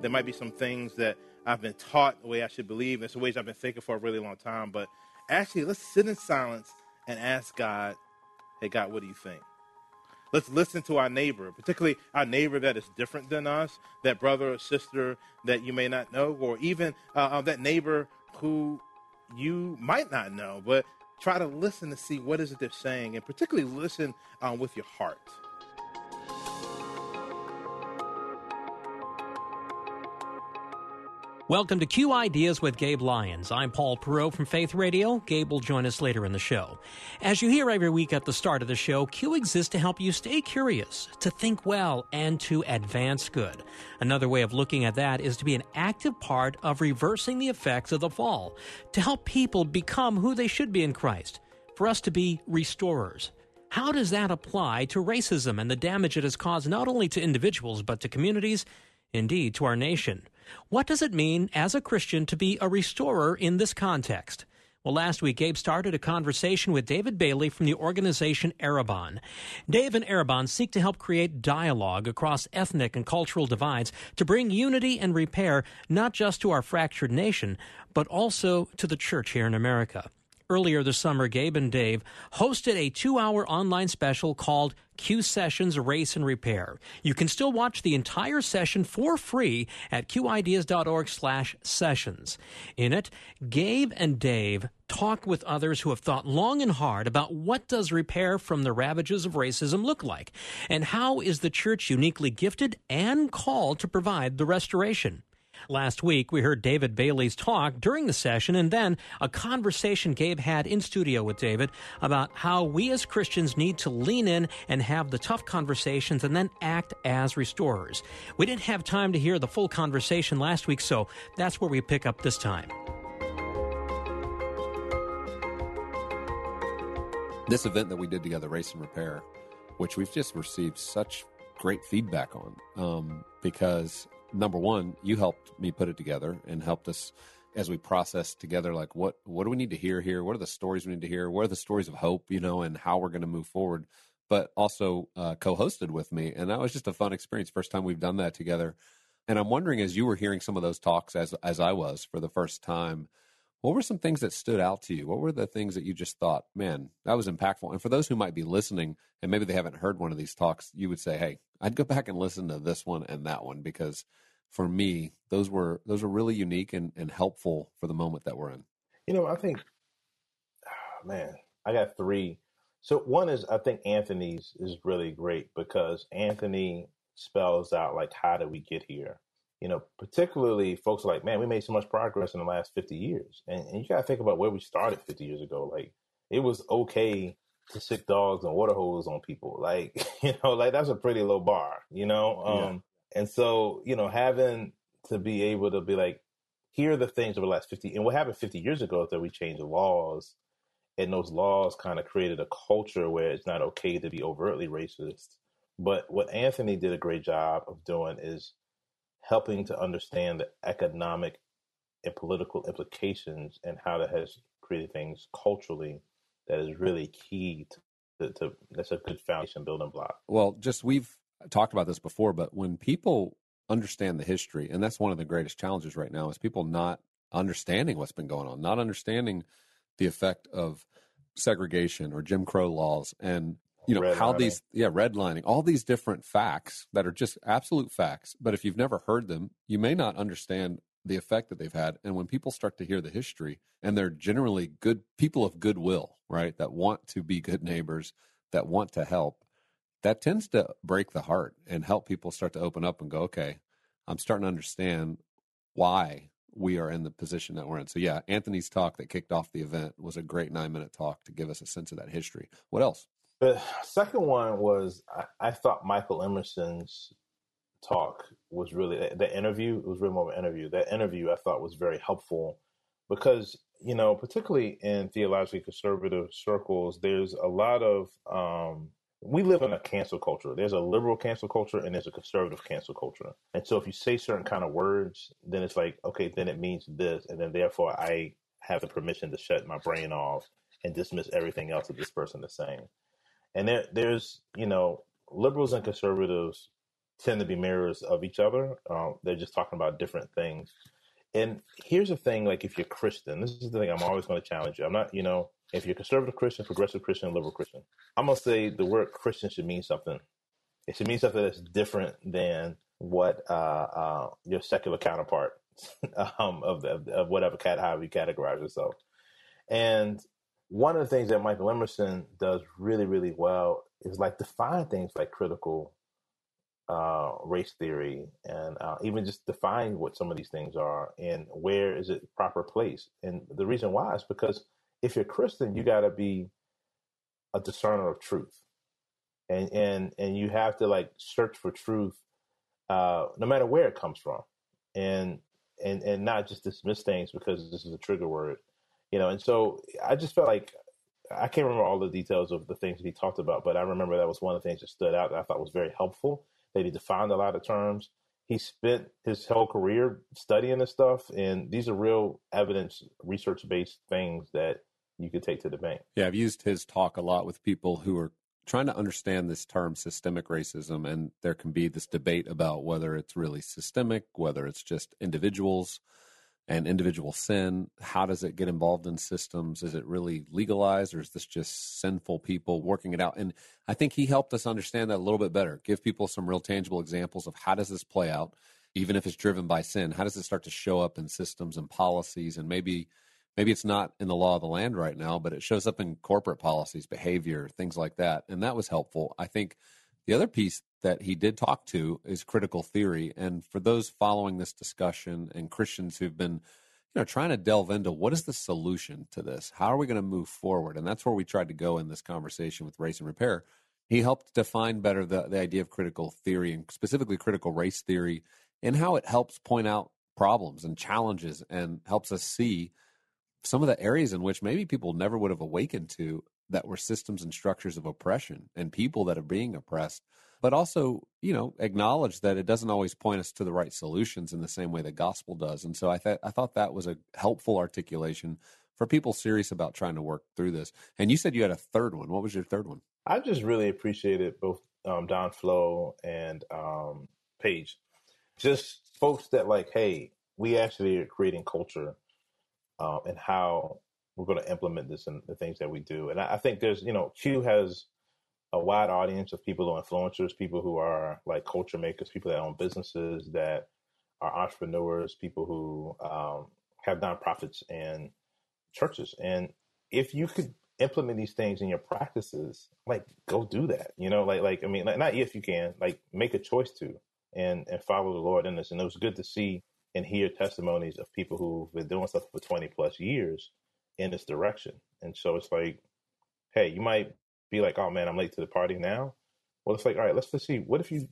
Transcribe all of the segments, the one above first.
There might be some things that I've been taught the way I should believe, and some ways I've been thinking for a really long time. But actually, let's sit in silence and ask God, hey, God, what do you think? Let's listen to our neighbor, particularly our neighbor that is different than us, that brother or sister that you may not know, or even uh, uh that neighbor who you might not know. But try to listen to see what is it they're saying, and particularly listen um, with your heart. Welcome to Q Ideas with Gabe Lyons. I'm Paul Perot from Faith Radio. Gabe will join us later in the show. As you hear every week at the start of the show, Q exists to help you stay curious, to think well, and to advance good. Another way of looking at that is to be an active part of reversing the effects of the fall, to help people become who they should be in Christ, for us to be restorers. How does that apply to racism and the damage it has caused not only to individuals but to communities, indeed to our nation? What does it mean as a Christian to be a restorer in this context? Well, last week, Gabe started a conversation with David Bailey from the organization Arrabon. Dave and Arrabon seek to help create dialogue across ethnic and cultural divides to bring unity and repair not just to our fractured nation, but also to the church here in America. Earlier this summer, Gabe and Dave hosted a two hour online special called Q Sessions Race and Repair. You can still watch the entire session for free at qideas.org slash sessions. In it, Gabe and Dave talked with others who have thought long and hard about what does repair from the ravages of racism look like, and how is the church uniquely gifted and called to provide the restoration. Last week, we heard David Bailey's talk during the session and then a conversation Gabe had in studio with David about how we as Christians need to lean in and have the tough conversations and then act as restorers. We didn't have time to hear the full conversation last week, so that's where we pick up this time. This event that we did together, Race and Repair, which we've just received such great feedback on um, because number one, you helped me put it together and helped us as we process together like what what do we need to hear here? What are the stories we need to hear? What are the stories of hope you know and how we're going to move forward? But also uh, co-hosted with me and that was just a fun experience first time we've done that together. And i'm wondering as you were hearing some of those talks as as i was for the first time what were some things that stood out to you what were the things that you just thought man that was impactful and for those who might be listening and maybe they haven't heard one of these talks you would say hey i'd go back and listen to this one and that one because for me, those were those were really unique and, and helpful for the moment that we're in. You know, I think, oh, man, I got three. So one is I think Anthony's is really great because Anthony spells out like how did we get here. You know, particularly folks like, man, we made so much progress in the last fifty years, and, and you got to think about where we started fifty years ago. Like it was okay to sick dogs and water hoses on people. Like you know, like that's a pretty low bar. You know, um, and so, you know, having to be able to be like, here are the things over the last 50, and what happened 50 years ago is that we changed the laws, and those laws kind of created a culture where it's not okay to be overtly racist. But what Anthony did a great job of doing is helping to understand the economic and political implications and how that has created things culturally that is really key to, to, to that's a good foundation building block. Well, just we've talked about this before, but when people understand the history, and that's one of the greatest challenges right now, is people not understanding what's been going on, not understanding the effect of segregation or Jim Crow laws, and you know how these yeah redlining, all these different facts that are just absolute facts. But if you've never heard them, you may not understand the effect that they've had. And when people start to hear the history, and they're generally good people of goodwill, right, that want to be good neighbors, that want to help, that tends to break the heart and help people start to open up and go, okay, I'm starting to understand why we are in the position that we're in. So yeah, Anthony's talk that kicked off the event was a great nine minute talk to give us a sense of that history. What else? The second one was I, I thought Michael Emerson's talk was really the interview. It was really more of an interview. That interview I thought was very helpful because you know, particularly in theologically conservative circles, there's a lot of um, we live in a cancel culture. There's a liberal cancel culture and there's a conservative cancel culture. And so if you say certain kind of words, then it's like, okay, then it means this, and then therefore I have the permission to shut my brain off and dismiss everything else that this person is saying. And there, there's, you know, liberals and conservatives tend to be mirrors of each other. Um, they're just talking about different things. And here's the thing: like, if you're Christian, this is the thing I'm always going to challenge you. I'm not, you know, if you're conservative Christian, progressive Christian, liberal Christian, I'm gonna say the word Christian should mean something. It should mean something that's different than what uh, uh, your secular counterpart um, of, of, of whatever cat however you categorize yourself. And one of the things that Michael Emerson does really, really well is like define things like critical uh, race theory and uh, even just define what some of these things are and where is it proper place. And the reason why is because if you're Christian, you got to be a discerner of truth, and and and you have to like search for truth, uh, no matter where it comes from, and and and not just dismiss things because this is a trigger word, you know. And so I just felt like I can't remember all the details of the things that he talked about, but I remember that was one of the things that stood out that I thought was very helpful. That he defined a lot of terms. He spent his whole career studying this stuff, and these are real evidence, research based things that you could take to the bank. Yeah, I've used his talk a lot with people who are trying to understand this term systemic racism and there can be this debate about whether it's really systemic whether it's just individuals and individual sin how does it get involved in systems? Is it really legalized or is this just sinful people working it out? And i think he helped us understand that a little bit better. Give people some real tangible examples of how does this play out even if it's driven by sin? How does it start to show up in systems and policies? And maybe maybe it's not in the law of the land right now, but it shows up in corporate policies, behavior, things like that. And that was helpful. I think the other piece that he did talk to is critical theory. And for those following this discussion and Christians who've been you know, trying to delve into what is the solution to this? How are we going to move forward? And that's where we tried to go in this conversation with Race and Repair. He helped define better the, the idea of critical theory and specifically critical race theory and how it helps point out problems and challenges and helps us see some of the areas in which maybe people never would have awakened to that were systems and structures of oppression and people that are being oppressed but also you know acknowledge that it doesn't always point us to the right solutions in the same way the gospel does. And so i thought i thought that was a helpful articulation for people serious about trying to work through this. And you said you had a third one. What was your third one? I just really appreciated both um, Don Flow and um, paige. Just folks that like hey we actually are creating culture um, and how we're going to implement this and the things that we do. And I, I, think there's, you know, Q has a wide audience of people who are influencers, people who are like culture makers, people that own businesses, that are entrepreneurs, people who um, have nonprofits and churches. And if you could implement these things in your practices, like go do that. You know, like like I mean, like, not if you can, like make a choice to and and follow the Lord in this. And it was good to see and hear testimonies of people who've been doing stuff for 20 plus years in this direction. And so it's like, hey, you might be like, oh man, I'm late to the party now. Well, it's like, all right, let's just see. What if you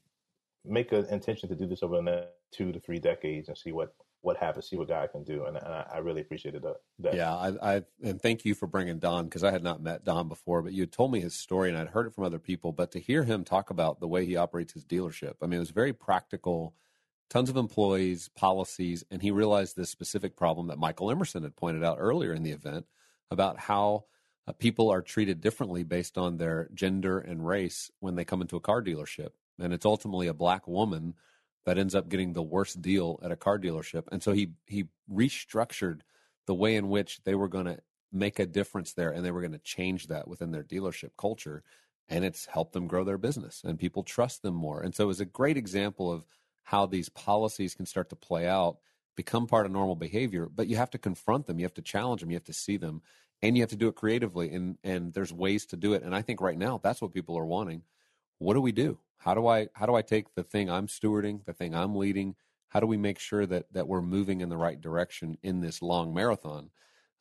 make an intention to do this over the next two to three decades and see what what happens, see what God can do, and, and I, I, really appreciated that. that. Yeah, I, I, and thank you for bringing Don because I had not met Don before, but you had told me his story and I'd heard it from other people. But to hear him talk about the way he operates his dealership, I mean, it was very practical tons of employees, policies, and he realized this specific problem that Michael Emerson had pointed out earlier in the event about how uh, people are treated differently based on their gender and race when they come into a car dealership. And it's ultimately a black woman that ends up getting the worst deal at a car dealership. And so he he restructured the way in which they were going to make a difference there and they were going to change that within their dealership culture and it's helped them grow their business and people trust them more. And so it was a great example of how these policies can start to play out, become part of normal behavior, but you have to confront them, you have to challenge them, you have to see them, and you have to do it creatively. And and there's ways to do it. And I think right now that's what people are wanting. What do we do? How do I how do I take the thing I'm stewarding, the thing I'm leading, How do we make sure that that we're moving in the right direction in this long marathon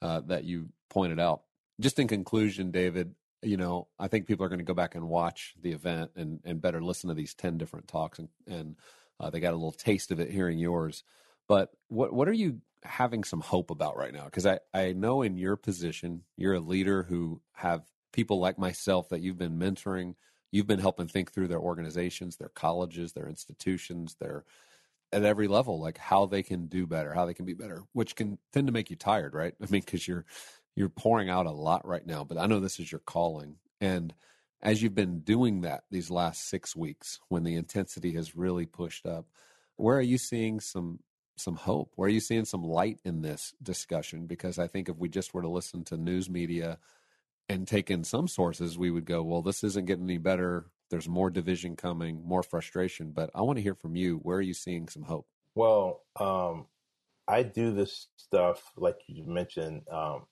uh, that you pointed out? Just in conclusion, David, you know, I think people are going to go back and watch the event and and better listen to these ten different talks, and and uh, they got a little taste of it hearing yours. But what what are you having some hope about right now? Because I I know in your position, you're a leader who have people like myself that you've been mentoring. You've been helping think through their organizations, their colleges, their institutions, their at every level, like how they can do better, how they can be better, which can tend to make you tired, right? I mean, because you're you're pouring out a lot right now, but I know this is your calling. And as you've been doing that these last six weeks, when the intensity has really pushed up, where are you seeing some some hope? Where are you seeing some light in this discussion? Because I think if we just were to listen to news media and take in some sources, we would go, well, this isn't getting any better. There's more division coming, more frustration. But I want to hear from you. Where are you seeing some hope? Well, um, I do this stuff like you mentioned, um,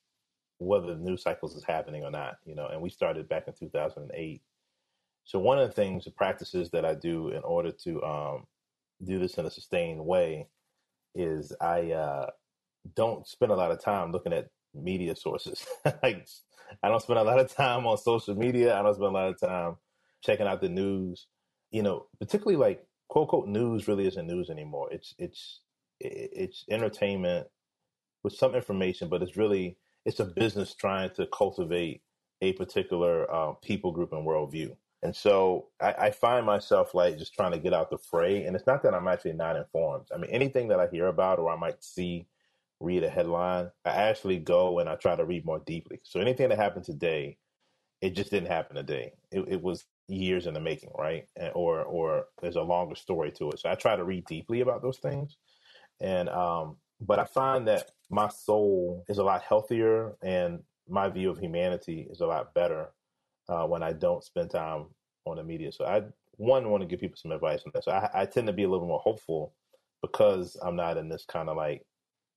whether the news cycles is happening or not, you know. And we started back in 2008. So one of the things, the practices that I do in order to um, do this in a sustained way, is I uh, don't spend a lot of time looking at media sources. like I don't spend a lot of time on social media. I don't spend a lot of time checking out the news. You know, particularly like quote unquote news really isn't news anymore. It's it's it's entertainment with some information, but it's really it's a business trying to cultivate a particular uh, people group and worldview. And so I, I, find myself like just trying to get out the fray. And it's not that I'm actually not informed. I mean, anything that I hear about or I might see read a headline, I actually go and I try to read more deeply. So anything that happened today, it just didn't happen today. It, it was years in the making, right? And, or or there's a longer story to it. So I try to read deeply about those things, and um, but I find that my soul is a lot healthier, and my view of humanity is a lot better uh, when I don't spend time on the media. So I one want to give people some advice on that. So I, I tend to be a little more hopeful because I'm not in this kind of like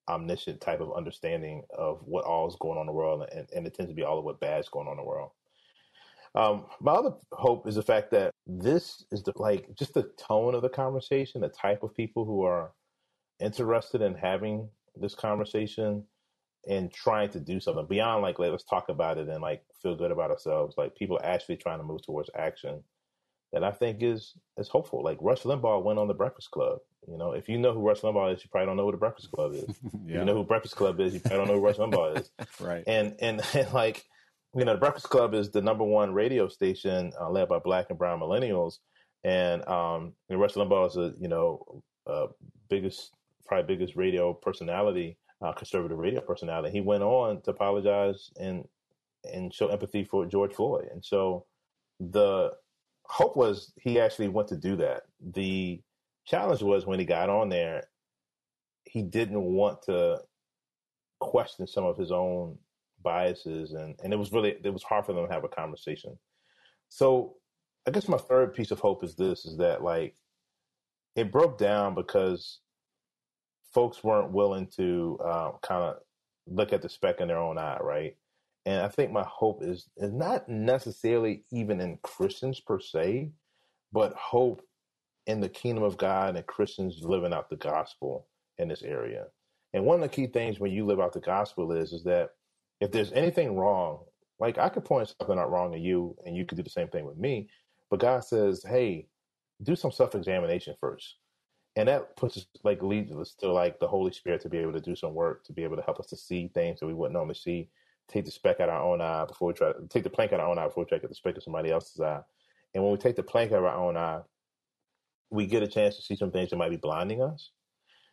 omniscient type of understanding of what all is going on in the world, and, and it tends to be all of what bad's going on in the world. Um, my other hope is the fact that this is the like just the tone of the conversation, the type of people who are interested in having this conversation and trying to do something beyond like let's talk about it and like feel good about ourselves. Like people actually trying to move towards action that I think is is hopeful. Like Rush Limbaugh went on the Breakfast Club. You know, if you know who Rush Limbaugh is, you probably don't know who the Breakfast Club is. yeah. You know who Breakfast Club is, you probably don't know who Rush Limbaugh is. right. And, and and like you know, the Breakfast Club is the number one radio station uh, led by Black and Brown millennials, and um, and Rush Limbaugh is a you know uh, biggest probably biggest radio personality, uh, conservative radio personality. He went on to apologize and and show empathy for George Floyd, and so the hope was he actually went to do that. The challenge was when he got on there, he didn't want to question some of his own biases and, and it was really it was hard for them to have a conversation. So I guess my third piece of hope is this is that like it broke down because folks weren't willing to uh, kind of look at the speck in their own eye, right? And I think my hope is is not necessarily even in Christians per se, but hope in the kingdom of God and Christians living out the gospel in this area. And one of the key things when you live out the gospel is is that if there's anything wrong, like I could point something out wrong to you and you could do the same thing with me, but God says, "Hey, do some self-examination first. And that puts us like leads us to like the Holy Spirit to be able to do some work, to be able to help us to see things that we wouldn't normally see, take the speck out of our own eye before we try to take the plank out of our own eye before we try to get the speck of somebody else's eye. And when we take the plank out of our own eye, we get a chance to see some things that might be blinding us.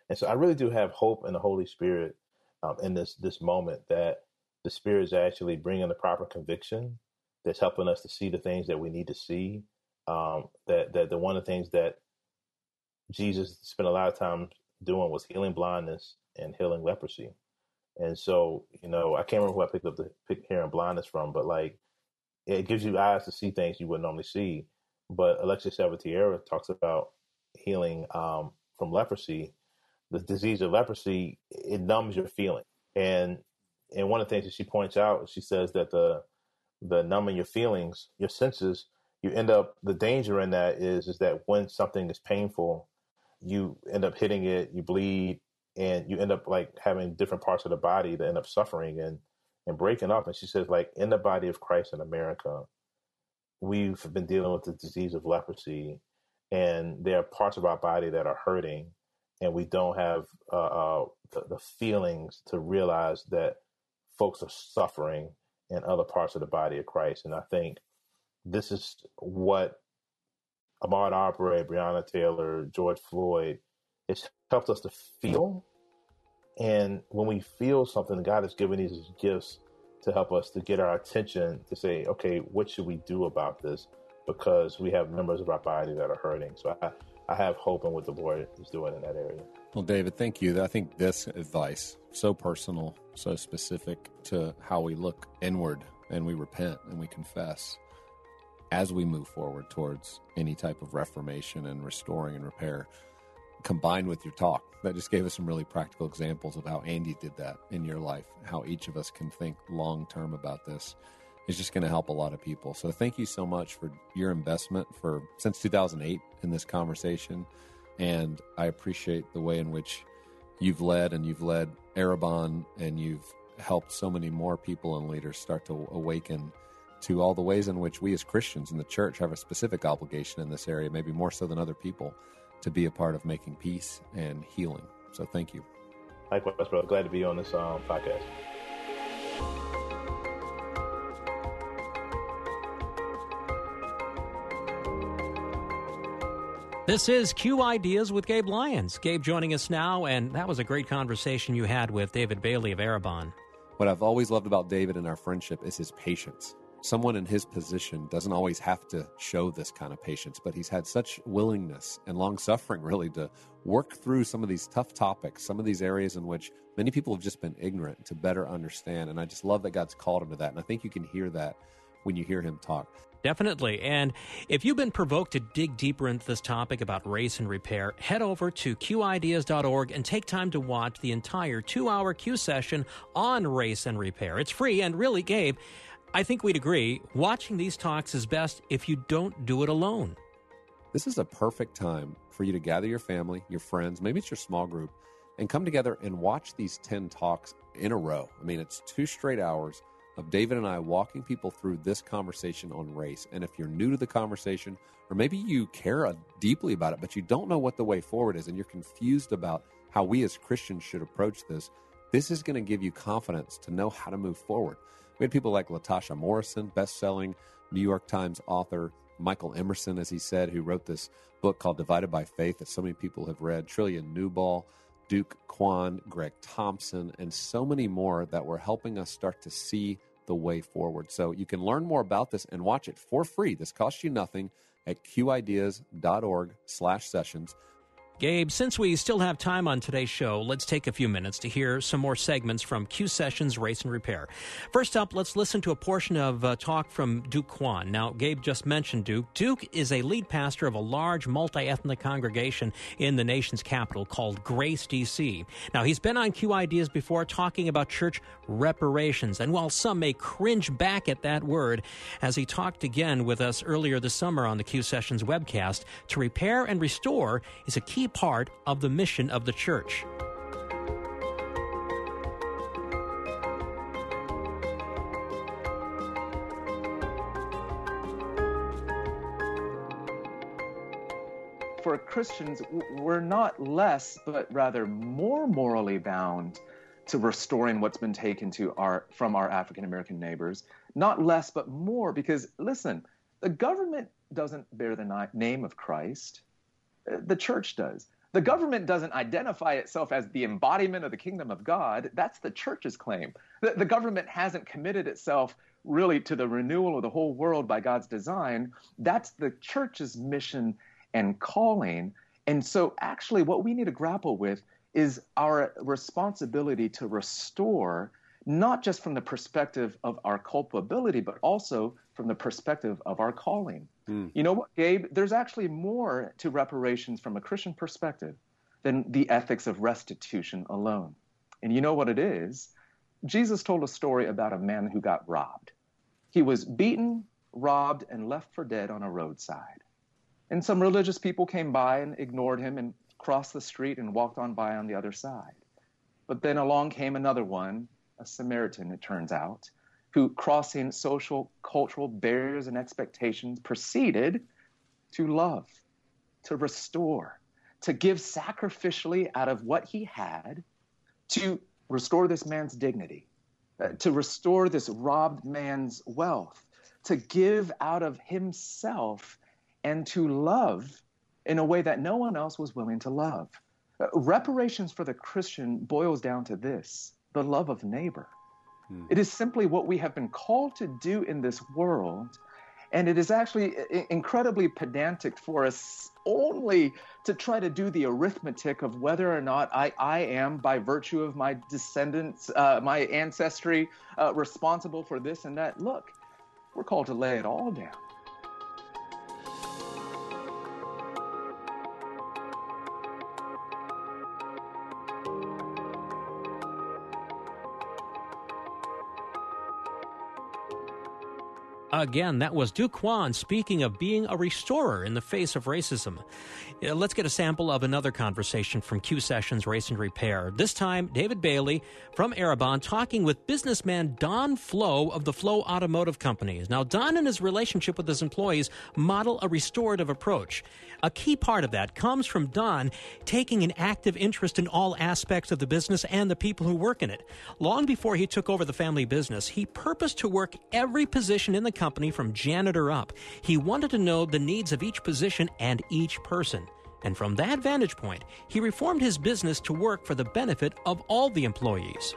And so I really do have hope in the Holy Spirit um, in this this moment that the Spirit is actually bringing the proper conviction that's helping us to see the things that we need to see. Um, that that the one of the things that Jesus spent a lot of time doing was healing blindness and healing leprosy. And so, you know, I can't remember who I picked up the pick hearing blindness from, but like it gives you eyes to see things you wouldn't normally see. But Alexia Salvatierra talks about healing um, from leprosy. The disease of leprosy it numbs your feeling, and and one of the things that she points out, she says that the the numbing your feelings, your senses, you end up the danger in that is is that when something is painful, you end up hitting it, you bleed, and you end up like having different parts of the body that end up suffering and and breaking up. And she says, like in the body of Christ in America, we've been dealing with the disease of leprosy, and there are parts of our body that are hurting, and we don't have uh, uh, the, the feelings to realize that folks are suffering in other parts of the body of Christ. And I think this is what Ahmaud Arbery, Breonna Taylor, George Floyd, it's helped us to feel. And when we feel something, God has given these gifts to help us to get our attention to say, okay, what should we do about this? Because we have members of our body that are hurting. So I, I have hope in what the Lord is doing in that area. Well, David, thank you. I think this advice, so personal, so specific to how we look inward and we repent and we confess as we move forward towards any type of reformation and restoring and repair, combined with your talk. That just gave us some really practical examples of how Andy did that in your life, how each of us can think long term about this is just going to help a lot of people. So thank you so much for your investment for since 2008 in this conversation. And I appreciate the way in which you've led and you've led Arrabon and you've helped so many more people and leaders start to awaken to all the ways in which we as Christians in the church have a specific obligation in this area, maybe more so than other people, to be a part of making peace and healing. So thank you. Likewise, brother. Glad to be on this um, podcast. This is Q Ideas with Gabe Lyons. Gabe joining us now, and that was a great conversation you had with David Bailey of Arrabon. What I've always loved about David and our friendship is his patience. Someone in his position doesn't always have to show this kind of patience, but he's had such willingness and long suffering, really, to work through some of these tough topics, some of these areas in which many people have just been ignorant to better understand. And I just love that God's called him to that. And I think you can hear that when you hear him talk. Definitely. And if you've been provoked to dig deeper into this topic about race and repair, head over to qideas.org and take time to watch the entire two hour Q session on race and repair. It's free. And really, Gabe, I think we'd agree watching these talks is best if you don't do it alone. This is a perfect time for you to gather your family, your friends, maybe it's your small group, and come together and watch these 10 talks in a row. I mean, it's two straight hours of David and I walking people through this conversation on race. And if you're new to the conversation, or maybe you care deeply about it, but you don't know what the way forward is, and you're confused about how we as Christians should approach this, this is going to give you confidence to know how to move forward. We had people like Latasha Morrison, best-selling New York Times author, Michael Emerson, as he said, who wrote this book called Divided by Faith that so many people have read, Trillia Newbell, Duke Kwon, Greg Thompson, and so many more that were helping us start to see the way forward. So you can learn more about this and watch it for free. This costs you nothing at qideas.org slash sessions. Gabe, since we still have time on today's show, let's take a few minutes to hear some more segments from Q Sessions Race and Repair. First up, let's listen to a portion of uh, talk from Duke Kwon. Now, Gabe just mentioned Duke. Duke is a lead pastor of a large multi ethnic congregation in the nation's capital called Grace DC. Now, he's been on Q Ideas before talking about church reparations, and while some may cringe back at that word, as he talked again with us earlier this summer on the Q Sessions webcast, to repair and restore is a key part of the mission of the church. For Christians, we're not less, but rather more morally bound to restoring what's been taken to our from our African American neighbors. Not less, but more, because listen, the government doesn't bear the name of Christ the church does. The government doesn't identify itself as the embodiment of the kingdom of God. That's the church's claim. The, the, government hasn't committed itself really to the renewal of the whole world by God's design. That's the church's mission and calling. And so, actually, what we need to grapple with is our responsibility to restore, not just from the perspective of our culpability, but also from the perspective of our calling. Mm. You know what, Gabe? There's actually more to reparations from a Christian perspective than the ethics of restitution alone. And you know what it is? Jesus told a story about a man who got robbed. He was beaten, robbed, and left for dead on a roadside. And some religious people came by and ignored him and crossed the street and walked on by on the other side. But then along came another one, a Samaritan, it turns out, who, crossing social, cultural barriers and expectations, proceeded to love, to restore, to give sacrificially out of what he had to restore this man's dignity, uh, to restore this robbed man's wealth, to give out of himself and to love in a way that no one else was willing to love. Uh, reparations for the Christian boils down to this the love of neighbor. Hmm. It is simply what we have been called to do in this world. And it is actually incredibly pedantic for us only to try to do the arithmetic of whether or not I, I am, by virtue of my descendants, uh, my ancestry, uh, responsible for this and that. Look, we're called to lay it all down. Again, that was Kwon speaking of being a restorer in the face of racism. Uh, let's get a sample of another conversation from Q Sessions Race and Repair. This time, David Bailey from Arrabon talking with businessman Don Flow of the Flow Automotive Companies. Now, Don and his relationship with his employees model a restorative approach. A key part of that comes from Don taking an active interest in all aspects of the business and the people who work in it. Long before he took over the family business, he purposed to work every position in the company from janitor up. He wanted to know the needs of each position and each person. And from that vantage point, he reformed his business to work for the benefit of all the employees.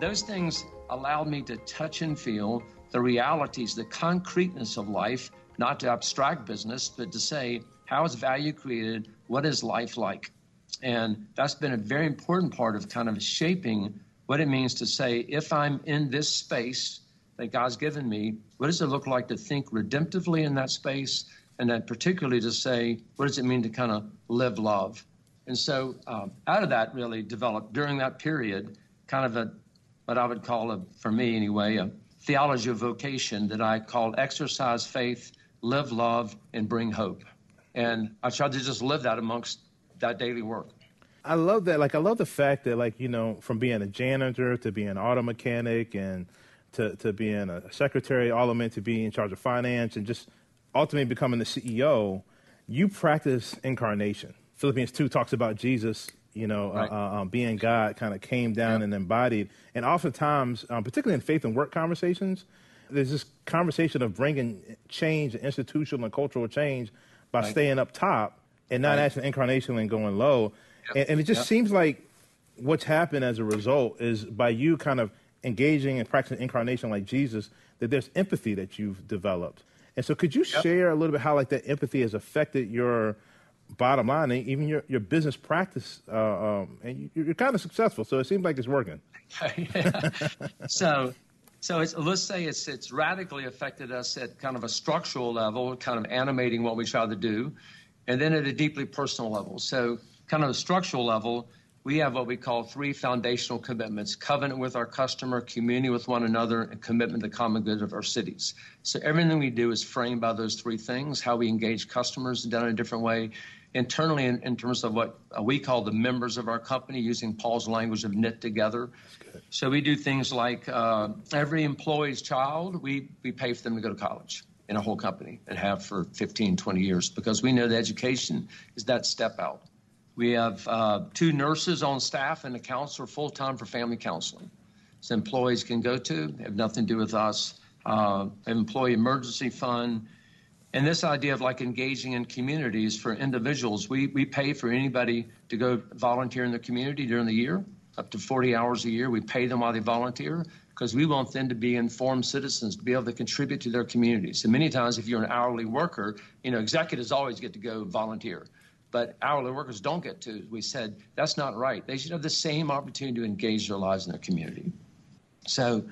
Those things allowed me to touch and feel the realities, the concreteness of life, not to abstract business, but to say, how is value created? What is life like? And that's been a very important part of kind of shaping what it means to say, if I'm in this space that God's given me, what does it look like to think redemptively in that space? And then particularly to say, what does it mean to kind of live love? And so um, out of that really developed during that period kind of a what I would call, a, for me anyway, a theology of vocation that I called exercise faith, live love, and bring hope. And I tried to just live that amongst that daily work. I love that. Like, I love the fact that, like, you know, from being a janitor to being an auto mechanic and to, to being a secretary, all the way to being in charge of finance and just ultimately becoming the CEO, you practice incarnation. Philippians 2 talks about Jesus you know, right. uh, um, being God kind of came down yeah. and embodied. And oftentimes, um, particularly in faith and work conversations, there's this conversation of bringing change, institutional and cultural change, by right. staying up top and not right. actually incarnation and going low. Yep. And, and, it just yep. seems like what's happened as a result is by you kind of engaging and practicing incarnation like Jesus, that there's empathy that you've developed. And so, could you yep. share a little bit how like that empathy has affected your bottom line, even your, your business practice, uh, um, and you, are kind of successful, so it seems like it's working. so, so let's say it's it's radically affected us at kind of a structural level, kind of animating what we try to do, and then at a deeply personal level. So, kind of a structural level, we have what we call three foundational commitments covenant with our customer, communion with one another, and commitment to the common good of our cities. So everything we do is framed by those three things how we engage customers done in a different way, internally in, in terms of what uh, we call the members of our company, using Paul's language of knit together. So we do things like uh, every employee's child, we, we pay for them to go to college in a whole company and have for 15, 20 years because we know that education is that step out. We have uh, two nurses on staff and a counselor full time for family counseling. So employees can go to, have nothing to do with us. Uh, employee emergency fund, and this idea of like engaging in communities for individuals, we, we pay for anybody to go volunteer in the community during the year, up to 40 hours a year. We pay them while they volunteer because we want them to be informed citizens, to be able to contribute to their communities. And many times, if you're an hourly worker, you know, executives always get to go volunteer. But hourly workers don't get to. We said that's not right. They should have the same opportunity to engage their lives in their community. So,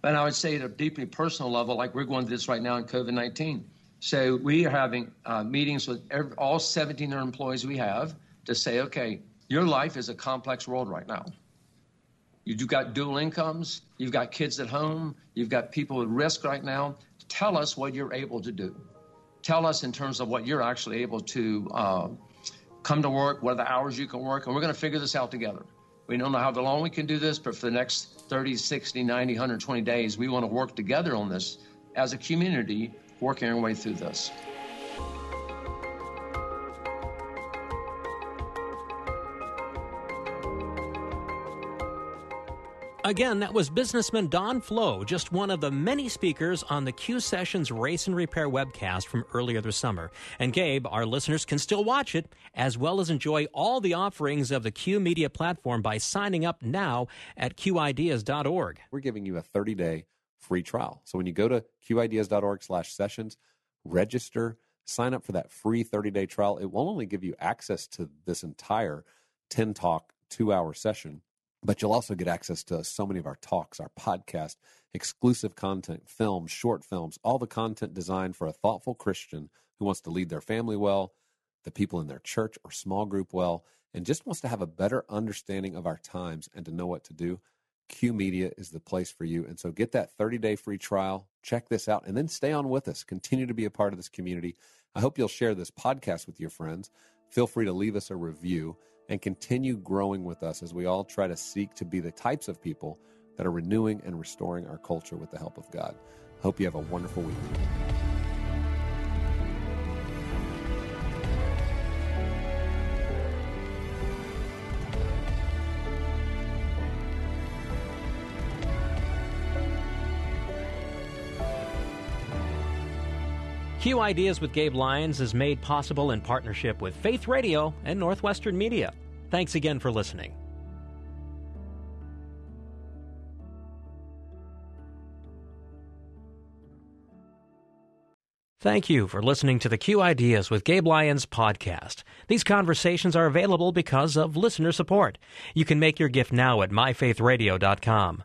but I would say at a deeply personal level, like we're going through this right now in COVID 19 so we are having uh, meetings with every, all 1,700 employees we have to say, okay, your life is a complex world right now. You've got dual incomes, you've got kids at home, you've got people at risk right now. Tell us what you're able to do. Tell us in terms of what you're actually able to uh, come to work, what are the hours you can work, and we're going to figure this out together. We don't know how long we can do this, but for the next 30, 60, 90, 120 days, we want to work together on this as a community, working our way through this. Again, that was businessman Don Flow, just one of the many speakers on the Q Sessions Race and Repair webcast from earlier this summer. And Gabe, our listeners can still watch it, as well as enjoy all the offerings of the Q Media platform by signing up now at qideas.org. We're giving you a 30 day free trial. So when you go to qideas.org slash sessions, register, sign up for that free 30 day trial. It won't only give you access to this entire 10 talk, two hour session but you'll also get access to so many of our talks, our podcast, exclusive content, films, short films, all the content designed for a thoughtful Christian who wants to lead their family well, the people in their church or small group well, and just wants to have a better understanding of our times and to know what to do. Q Media is the place for you. And so get that 30 day free trial, check this out, and then stay on with us. Continue to be a part of this community. I hope you'll share this podcast with your friends. Feel free to leave us a review and continue growing with us as we all try to seek to be the types of people that are renewing and restoring our culture with the help of God. Hope you have a wonderful week. Q Ideas with Gabe Lyons is made possible in partnership with Faith Radio and Northwestern Media. Thanks again for listening. Thank you for listening to the Q Ideas with Gabe Lyons podcast. These conversations are available because of listener support. You can make your gift now at myfaithradio.com.